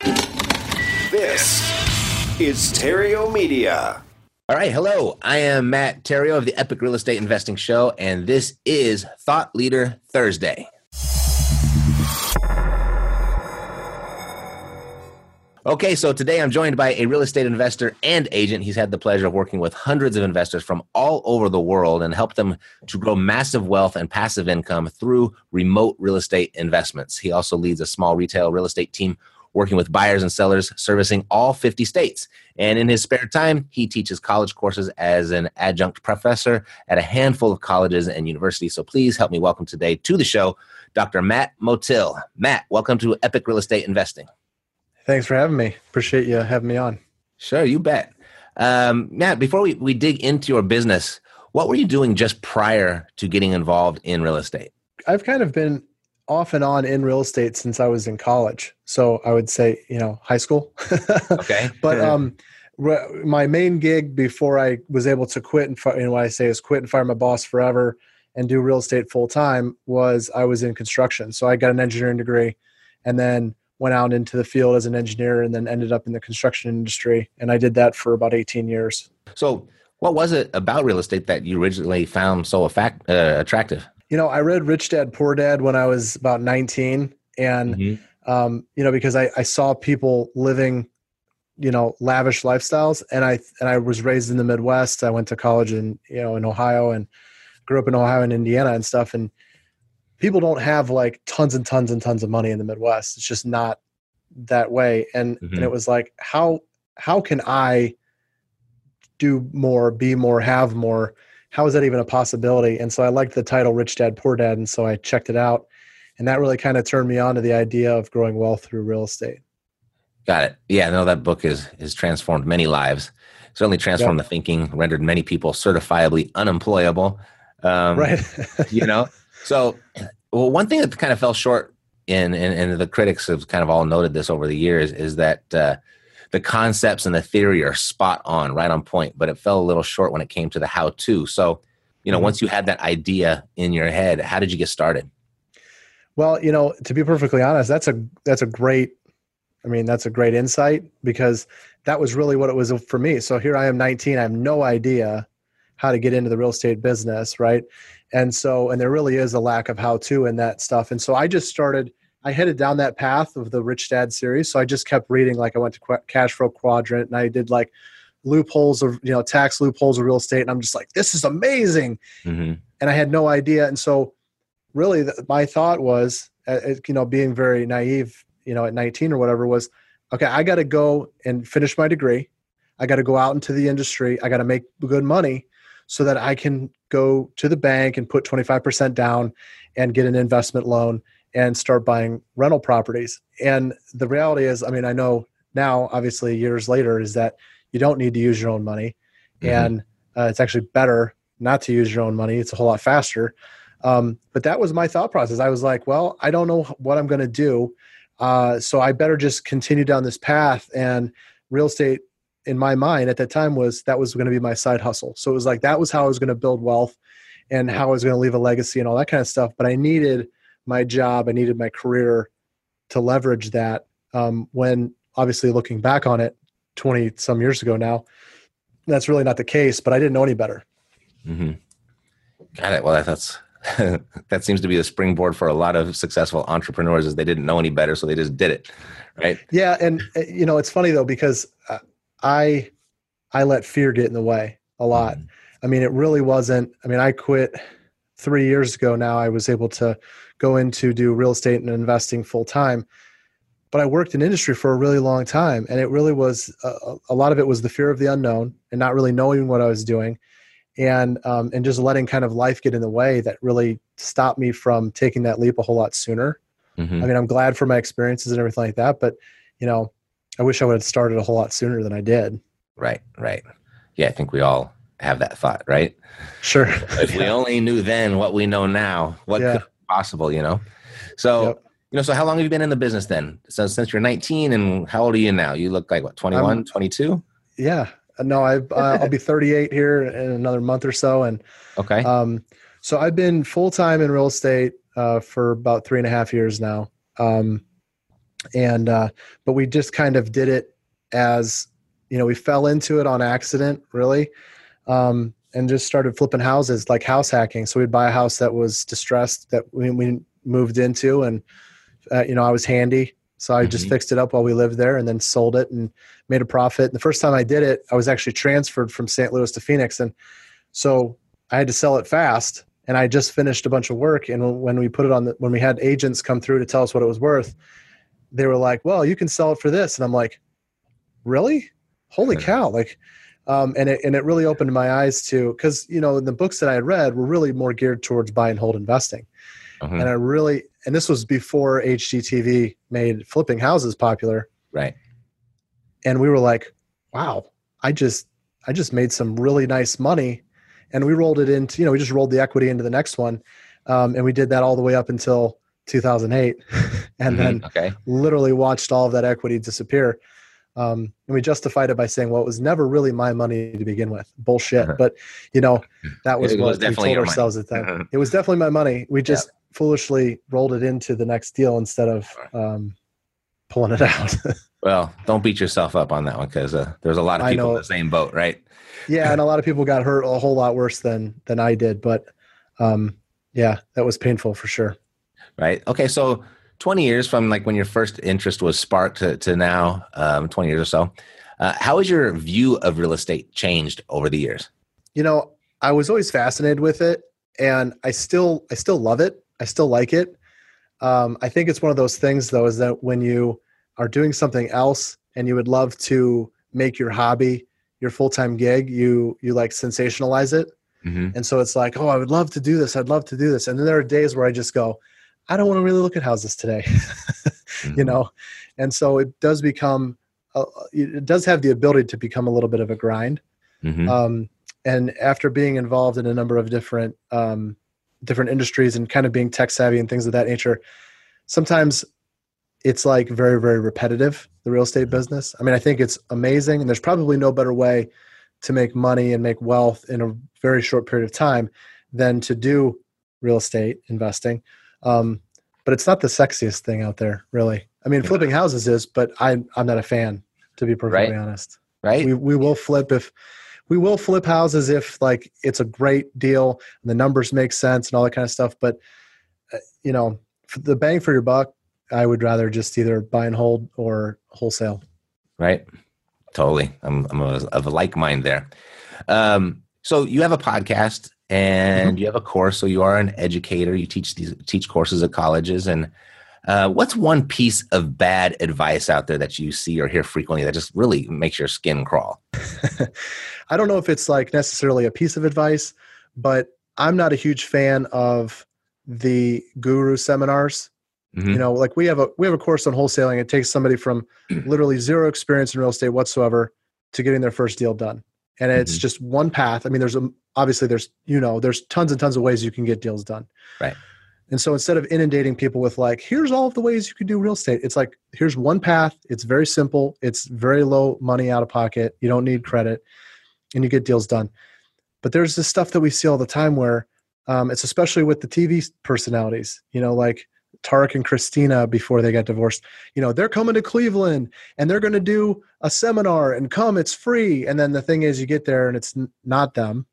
This is Theriault Media. All right, hello. I am Matt Theriault of the Epic Real Estate Investing Show, and this is Thought Leader Thursday. Okay, so today I'm joined by a real estate investor and agent. He's had the pleasure of working with hundreds of investors from all over the world and helped them to grow massive wealth and passive income through remote real estate investments. He also leads a small retail real estate team working with buyers and sellers servicing all 50 states. And in his spare time, he teaches college courses as an adjunct professor at a handful of colleges and universities. So please help me welcome today to the show Dr. Matt Motil. Matt, welcome to Epic Real Estate Investing. Thanks for having me. Appreciate you having me on. Sure, you bet. Um, Matt, before we, we dig into your business, what were you doing just prior to getting involved in real estate? I've kind of been off and on in real estate since I was in college. So I would say, you know, high school. okay. but um, my main gig before I was able to quit and you know what I say is quit and fire my boss forever and do real estate full time was I was in construction. So I got an engineering degree and then went out into the field as an engineer and then ended up in the construction industry. And I did that for about 18 years. So, what was it about real estate that you originally found so effect, uh, attractive? You know, I read Rich Dad Poor Dad when I was about 19. And, mm-hmm. um, you know, because I, I saw people living, you know, lavish lifestyles. And I, and I was raised in the Midwest. I went to college in, you know, in Ohio and grew up in Ohio and Indiana and stuff. And, people don't have like tons and tons and tons of money in the Midwest. It's just not that way. And mm-hmm. and it was like, how how can I do more, be more, have more? How is that even a possibility? And so I liked the title Rich Dad Poor Dad, and so I checked it out. And that really kind of turned me on to the idea of growing wealth through real estate. Got it. Yeah, no, that book is has transformed many lives. Certainly transformed yep. the thinking, rendered many people certifiably unemployable. Um, right. you know, so, well, one thing that kind of fell short in, and, and the critics have kind of all noted this over the years, is that uh, the concepts and the theory are spot on, right on point, but it fell a little short when it came to the how to. So, you know, mm-hmm. once you had that idea in your head, how did you get started? Well, you know, to be perfectly honest, that's a that's a great I mean, that's a great insight because that was really what it was for me. So here I am 19, I have no idea how to get into the real estate business, right? and so and there really is a lack of how to in that stuff and so i just started i headed down that path of the rich dad series so i just kept reading like i went to cash flow quadrant and i did like loopholes of you know tax loopholes of real estate and i'm just like this is amazing! Mm-hmm. and i had no idea and so really the, my thought was uh, you know being very naive you know at 19 or whatever was okay i got to go and finish my degree. I got to go out into the industry. I got to make good money so that I can go to the bank and put 25% down and get an investment loan and start buying rental properties. And the reality is, I mean, I know now, obviously, years later, is that you don't need to use your own money. Mm-hmm. And uh, it's actually better not to use your own money, it's a whole lot faster. Um, but that was my thought process. I was like, well, I don't know what I'm going to do. Uh, so I better just continue down this path. And real estate in my mind at that time was that was going to be my side hustle. So it was like that was how I was going to build wealth and how I was going to leave a legacy and all that kind of stuff. But I needed my job, I needed my career to leverage that. Um, when obviously looking back on it 20 some years ago now, that's really not the case, but I didn't know any better. Mm-hmm. Got it. Well, that's that seems to be the springboard for a lot of successful entrepreneurs is they didn't know any better so they just did it right yeah and uh, you know it's funny though because uh, i i let fear get in the way a lot mm. i mean it really wasn't i mean i quit three years ago now i was able to go into do real estate and investing full time but i worked in industry for a really long time and it really was uh, a lot of it was the fear of the unknown and not really knowing what i was doing and um, and just letting kind of life get in the way that really stopped me from taking that leap a whole lot sooner. Mm-hmm. I mean, I'm glad for my experiences and everything like that, but you know, I wish I would have started a whole lot sooner than I did. Right, right. Yeah, I think we all have that thought, right? Sure. if we only knew then what we know now, what yeah. could possible, you know? So, yep. you know, so how long have you been in the business then? So since you're 19 and how old are you now? You look like what, 21, 22? Yeah, no, I uh, I'll be 38 here in another month or so, and okay. Um, so I've been full time in real estate uh, for about three and a half years now, um, and uh, but we just kind of did it as you know we fell into it on accident, really, um, and just started flipping houses like house hacking. So we'd buy a house that was distressed that we, we moved into, and uh, you know I was handy so I just mm-hmm. fixed it up while we lived there and then sold it and made a profit. And the first time I did it, I was actually transferred from St. Louis to Phoenix. And so I had to sell it fast. And I just finished a bunch of work. And when we put it on the, when we had agents come through to tell us what it was worth, they were like, well, you can sell it for this. And I'm like, really? Holy cow. Like, um, and it, and it really opened my eyes to, cause you know, the books that I had read were really more geared towards buy and hold investing. Uh-huh. And I really, and this was before HGTV made flipping houses popular. Right. And we were like, wow, I just, I just made some really nice money. And we rolled it into, you know, we just rolled the equity into the next one. Um, and we did that all the way up until 2008 and mm-hmm. then okay. literally watched all of that equity disappear. Um, and we justified it by saying, well, it was never really my money to begin with. Bullshit. Uh-huh. But, you know, that was it what was we told ourselves money. at that. Uh-huh. It was definitely my money. We just yeah. foolishly rolled it into the next deal instead of um, pulling it out. well, don't beat yourself up on that one because uh, there's a lot of people in the same boat, right? yeah. And a lot of people got hurt a whole lot worse than, than I did. But um, yeah, that was painful for sure. Right. Okay. So, 20 years from like when your first interest was sparked to, to now, um, 20 years or so, uh, how has your view of real estate changed over the years? You know, I was always fascinated with it and I still, I still love it. I still like it. Um, I think it's one of those things though, is that when you are doing something else and you would love to make your hobby your full-time gig, you, you like sensationalize it. Mm-hmm. And so it's like, oh, I would love to do this. I'd love to do this. And then there are days where I just go, I don't want to really look at houses today, mm-hmm. you know? And so it does become, uh, it does have the ability to become a little bit of a grind. Mm-hmm. Um, and after being involved in a number of different, um, different industries and kind of being tech savvy and things of that nature, sometimes it's like very, very repetitive, the real estate business. I mean, I think it's amazing and there's probably no better way to make money and make wealth in a very short period of time than to do real estate investing. Um, but it's not the sexiest thing out there, really. I mean, flipping houses is, but I, I'm not a fan, to be perfectly right. honest. Right. We, we will flip if we will flip houses if like it's a great deal and the numbers make sense and all that kind of stuff. But uh, you know, the bang for your buck, I would rather just either buy and hold or wholesale. Right. Totally. I'm, I'm a, of a like mind there. Um, so you have a podcast and mm-hmm. you have a course so you are an educator. You teach these teach courses at colleges. And uh, what's one piece of bad advice out there that you see or hear frequently that just really makes your skin crawl? I don't know if it's like necessarily a piece of advice but i'm not a huge fan of the guru seminars. Mm-hmm. you know like we have a we have a course on wholesaling. It takes somebody from literally zero experience in real estate whatsoever to getting their first deal done and it's mm-hmm. just one path. I mean, there's a, obviously there's you know there's tons and tons of ways you can get deals done. Right. And so instead of inundating people with like, here's all of the ways you can do real estate, it's like here's one path. It's very simple. It's very low money out of pocket. You don't need credit, and you get deals done. But there's this stuff that we see all the time where um, it's especially with the TV personalities. You know, like Tarek and Christina before they got divorced. You know, they're coming to Cleveland and they're going to do a seminar and come, it's free. And then the thing is, you get there and it's n- not them.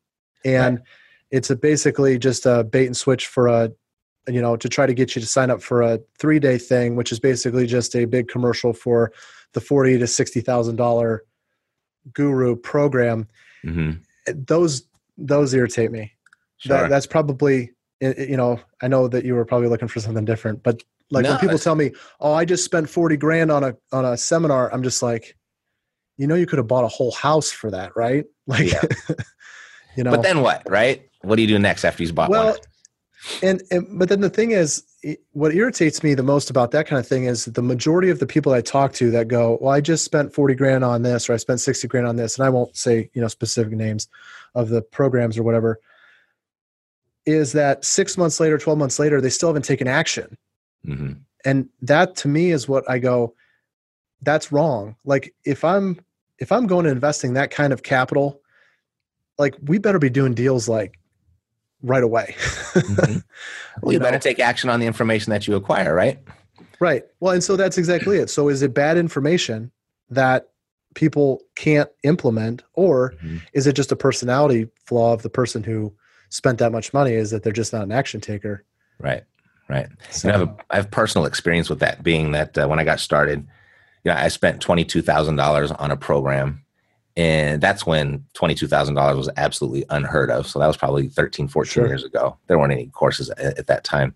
And right. it's a basically just a bait and switch for a you know to try to get you to sign up for a three day thing which is basically just a big commercial for the 40 to 60 thousand dollar guru program hmm those those irritate me Sure. that, that's probably i- i- you know i know that you were probably looking for something different but like No, when people tell me oh i just spent 40 grand on a on a seminar i'm just like you know you could have bought a whole house for that right like Yeah. you know but then what, right? What do you do next after he's bought well one? and, and but then the thing is what irritates me the most about that kind of thing is the majority of the people i talk to that go well i just spent 40 grand on this or i spent 60 grand on this and i won't say you know specific names of the programs or whatever is that six months later 12 months later they still haven't taken action hmm and that to me is what i go that's wrong like if i'm if i'm going to investing that kind of capital like we better be doing deals like right away Mhm. Well, you, You better know? take action on the information that you acquire, right? Right. Well, and so that's exactly it. So is it bad information that people can't implement, or Mhm. is it just a personality flaw of the person who spent that much money? Is that they're just not an action taker? Right, right. So, And I have, a, I have personal experience with that, being that uh, when I got started, you know, I spent twenty two thousand dollars on a program, and that's when twenty two thousand dollars was absolutely unheard of. So that was probably 13, 14 Sure. years ago. There weren't any courses at, at that time,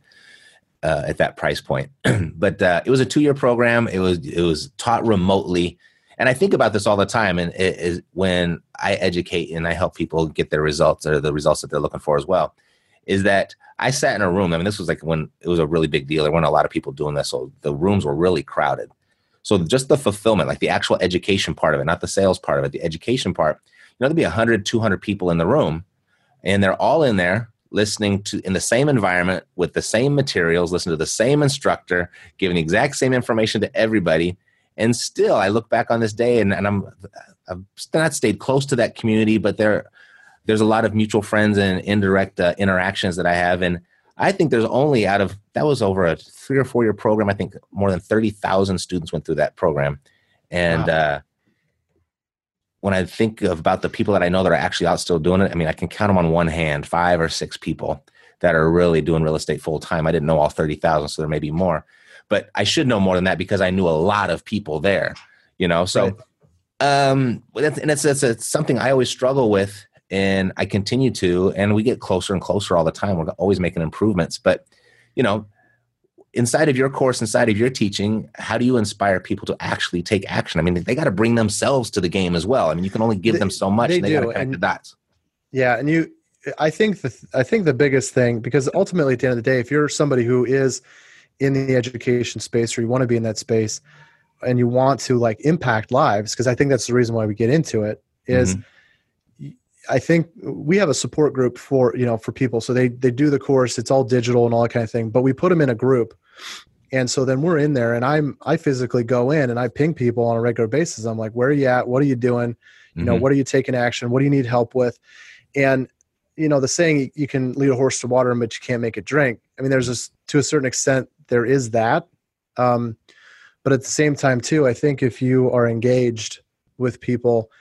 uh, at that price point. but uh, it was a two year program. It was it was taught remotely, and I think about this all the time. And it is when I educate and I help people get their results or the results that they're looking for as well. Is that I sat in a room. I mean, this was like when it was a really big deal. There weren't a lot of people doing this, so the rooms were really crowded. So just the fulfillment, like the actual education part of it, not the sales part of it, the education part, you know, there'd be 100, 200 people in the room, and they're all in there listening to in the same environment with the same materials, listening to the same instructor, giving the exact same information to everybody. And still, I look back on this day, and, and I'm I've not stayed close to that community, but there there's a lot of mutual friends and indirect uh, interactions that I have, and I think there's only out of that was over a three or four year program. I think more than thirty thousand students went through that program, and uh, when I think of about the people that I know that are actually out still doing it, I mean, I can count them on one hand, five or six people that are really doing real estate full time. I didn't know all thirty thousand, so there may be more, but I should know more than that because I knew a lot of people there. You know, so Right. um, that's, and it's, it's it's something I always struggle with and I continue to, and we get closer and closer all the time. We're always making improvements, but you know, inside of your course, inside of your teaching, how do you inspire people to actually take action? I mean, they got to bring themselves to the game as well. I mean, you can only give They- them so much. they and they got to do, connect and- the dots. yeah, and you, I think the I think the biggest thing because ultimately at the end of the day, if you're somebody who is in the education space or you want to be in that space and you want to like impact lives, because I think that's the reason why we get into it is I think we have a support group for you know for people. So they they do the course. It's all digital and all that kind of thing. But we put them in a group, and so then we're in there, and I'm I physically go in and I ping people on a regular basis. I'm like, where are you at? What are you doing? You know, Mhm. what are you taking action? What do you need help with? And you know, the saying you can lead a horse to water, but you can't make it drink. I mean, there's this to a certain extent there is that. Um, but at the same time, too, I think if you are engaged with people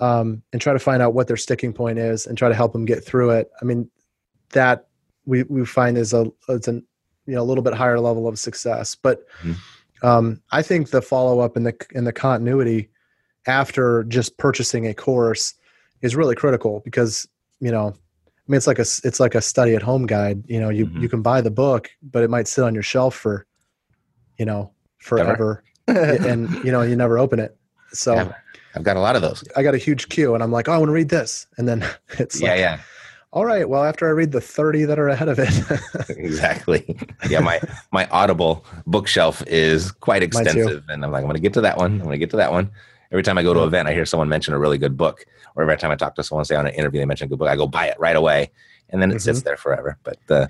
um, and try to find out what their sticking point is and try to help them get through it, I mean, that we we find is a it's an you know a little bit higher level of success. But Mhm. um, I think the follow up and the and the continuity after just purchasing a course is really critical because you know mean, it's like a it's like a study at home guide. You know, you Mhm. you can buy the book, but it might sit on your shelf for, you know, forever, and you know you never open it. So Yeah. I've got a lot of those. I got a huge queue, and I'm like, oh, I want to read this, and then it's Yeah, like, yeah, all right. Well, after I read the thirty that are ahead of it, exactly. Yeah, my my Audible bookshelf is quite extensive, and I'm like, I'm going to get to that one. I'm going to get to that one. Every time I go to an event, I hear someone mention a really good book, or every time I talk to someone, say on an interview, they mention a good book, I go buy it right away, and then it sits there forever. But uh,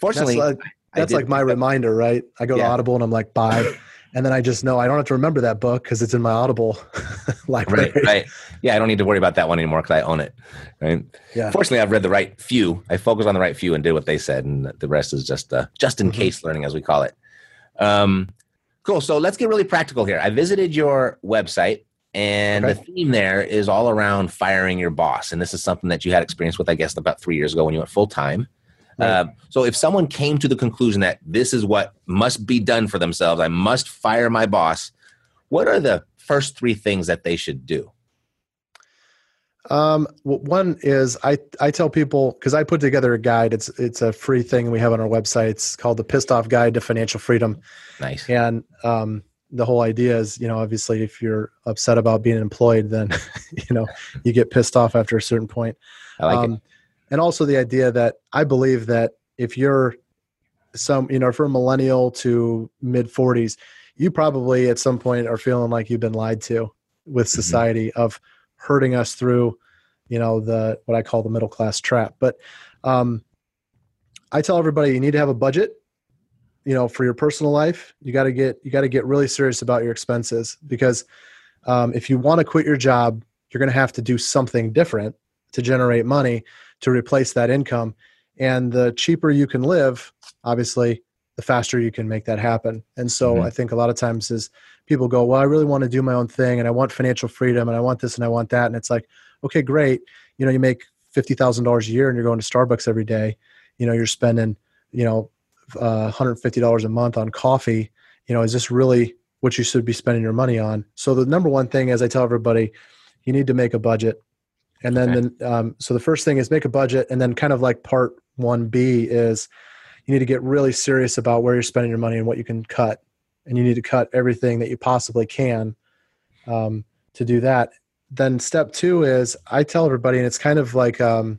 fortunately, Mm-hmm. that's like, that's like my reminder, right? I go to Audible and I'm like, buy, and then I just know I don't have to remember that book because it's in my Audible library. Right, right. Yeah, I don't need to worry about that one anymore because I own it. Right. Yeah. Fortunately, I've read the right few. I focused on the right few and did what they said, and the rest is just uh, just in Mhm. case learning, as we call it. Um, cool. So let's get really practical here. I visited your website, And Okay. the theme there is all around firing your boss. And this is something that you had experience with, I guess, about three years ago when you went full time. Right. Um, so if someone came to the conclusion that this is what must be done for themselves, I must fire my boss, what are the first three things that they should do? Um, well, one is I I tell people because I put together a guide. It's it's a free thing we have on our website. It's called the Pissed Off Guide to Financial Freedom. Nice. And um, the whole idea is, you know, obviously, if you're upset about being employed, then you know you get pissed off after a certain point. I like um, And also the idea that I believe that if you're some, you know, from millennial to mid 40s, you probably at some point are feeling like you've been lied to with Mhm. society of hurting us through, you know, the what I call the middle class trap. But um, I tell everybody you need to have a budget. You know, for your personal life, you got to get you got to get really serious about your expenses because um, if you want to quit your job, you're going to have to do something different to generate money to replace that income. And the cheaper you can live, obviously, the faster you can make that happen. And so Mhm. I think a lot of times is people go, well, I really want to do my own thing and I want financial freedom and I want this and I want that. And it's like, okay, great. You know, you make $50,000 a year and you're going to Starbucks every day. You know, you're spending, you know, uh, $150 a month on coffee. You know, is this really what you should be spending your money on? So the number one thing, as I tell everybody, you need to make a budget. And then, Okay. then um, so the first thing is make a budget. And then kind of like part 1B is you need to get really serious about where you're spending your money and what you can cut. And you need to cut everything that you possibly can um, to do that. Then step two is I tell everybody, and it's kind of like um,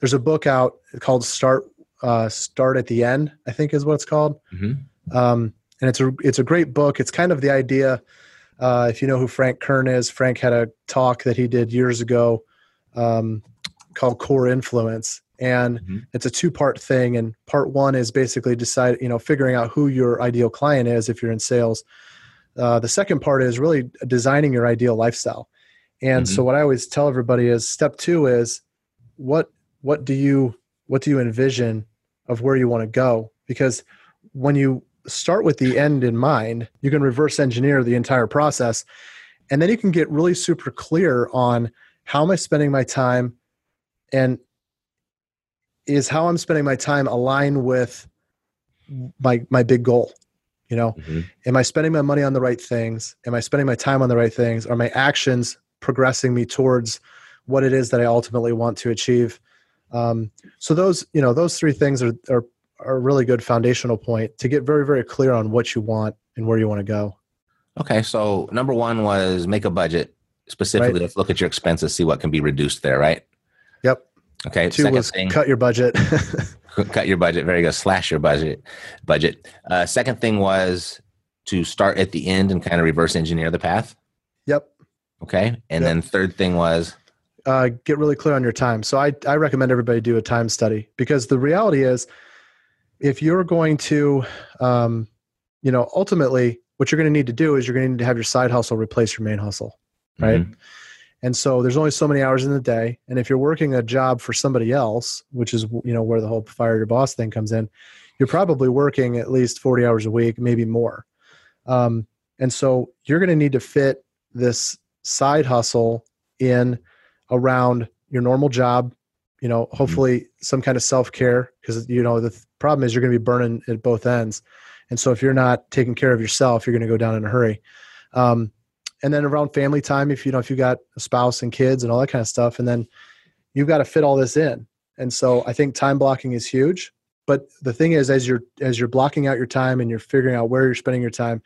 there's a book out called Start uh, Start at the End. I think is what it's called. Mhm. Um, and it's a it's a great book. It's kind of the idea. Uh, if you know who Frank Kern is, Frank had a talk that he did years ago um, called Core Influence, and Mhm. it's a two part thing. And part one is basically decide you know figuring out who your ideal client is if you're in sales. Uh, the second part is really designing your ideal lifestyle. And so what I always tell everybody is step two is what what do you what do you envision of where you want to go? Because when you start with the end in mind, you can reverse engineer the entire process. And then you can get really super clear on how am I spending my time and is how I'm spending my time align with my my big goal. You know, Mhm. am I spending my money on the right things? Am I spending my time on the right things? Are my actions progressing me towards what it is that I ultimately want to achieve? Um, so those, you know, those three things are, are are a really good foundational point to get very, very clear on what you want and where you want to go. Okay, so number one was make a budget. Specifically, Right. let's look at your expenses, see what can be reduced there, right? Yep. Okay, Two second was thing, cut your budget. cut your budget. Very good. Slash your budget. Budget. Uh, second thing was to start at the end and kind of reverse engineer the path. yep. Okay, and Yep. then third thing was uh, get really clear on your time. So I, I recommend everybody do a time study because the reality is if you're going to, um, you know, ultimately what you're going to need to do is you're going to need to have your side hustle replace your main hustle. Right. Mhm. And so there's only so many hours in the day. And if you're working a job for somebody else, which is, you know, where the whole fire your boss thing comes in, you're probably working at least 40 hours a week, maybe more. Um, and so you're going to need to fit this side hustle in around your normal job, you know, hopefully some kind of self care because, you know, the th- problem is you're going to be burning at both ends. And so if you're not taking care of yourself, you're going to go down in a hurry. Um, and then around family time, if you know, if you got a spouse and kids and all that kind of stuff, and then you've got to fit all this in. And so I think time blocking is huge. But the thing is, as you're as you're blocking out your time and you're figuring out where you're spending your time,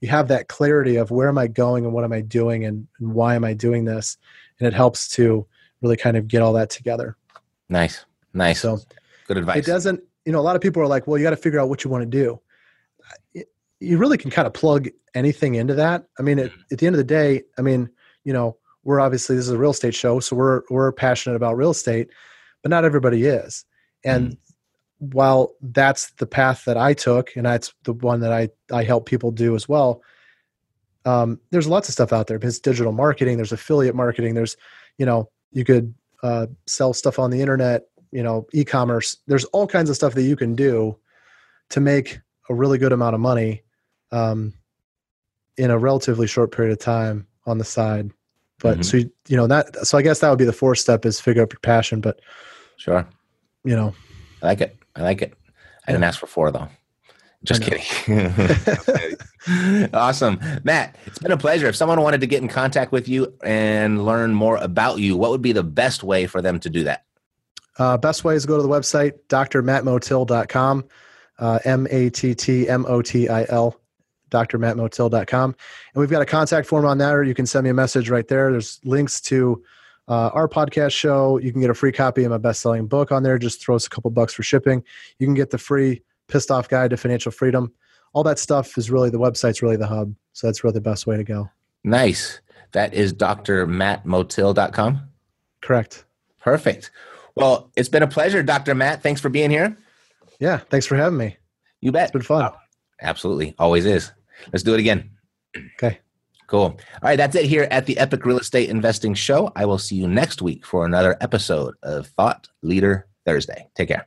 you have that clarity of where am I going and what am I doing and, and why am I doing this, and it helps to really kind of get all that together. nice, nice. So good advice. it doesn't, you know, a lot of people are like, well, you got to figure out what you want to do. It- you really can kind of plug anything into that. I mean, at, mm-hmm. at the end of the day, I mean, you know, we're obviously this is a real estate show, so we're we're passionate about real estate, but not everybody is. And mm-hmm. while that's the path that I took, and that's the one that I I help people do as well. Um, there's lots of stuff out there. There's digital marketing. There's affiliate marketing. There's, you know, you could uh, sell stuff on the internet. You know, e-commerce. There's all kinds of stuff that you can do to make a really good amount of money um, in a relatively short period of time on the side. But Mhm. so you, you know that so I guess that would be the fourth step is figure out your passion. But Sure. you know, I like it. I like it. I didn't ask for four though. Just kidding. awesome. Matt, it's been a pleasure. If someone wanted to get in contact with you and learn more about you, what would be the best way for them to do that? uh, best way is to go to the website drmattmotil.com, uh, m a t t m o t i l drmattmotil.com. And we've got a contact form on there. You can send me a message right there. There's links to uh, our podcast show. You can get a free copy of my best selling book on there. Just throw us a couple bucks for shipping. You can get the free Pissed Off Guide to Financial Freedom. All that stuff is really the website's really the hub. So that's really the best way to go. Nice. That is drmattmotil.com. Correct. Perfect. Well, it's been a pleasure, Dr. Matt. Thanks for being here. Yeah. Thanks for having me. You bet. It's been fun. Absolutely. Always is. Let's do it again. Okay. Cool. All right. That's it here at the Epic Real Estate Investing Show. I will see you next week for another episode of Thought Leader Thursday. Take care.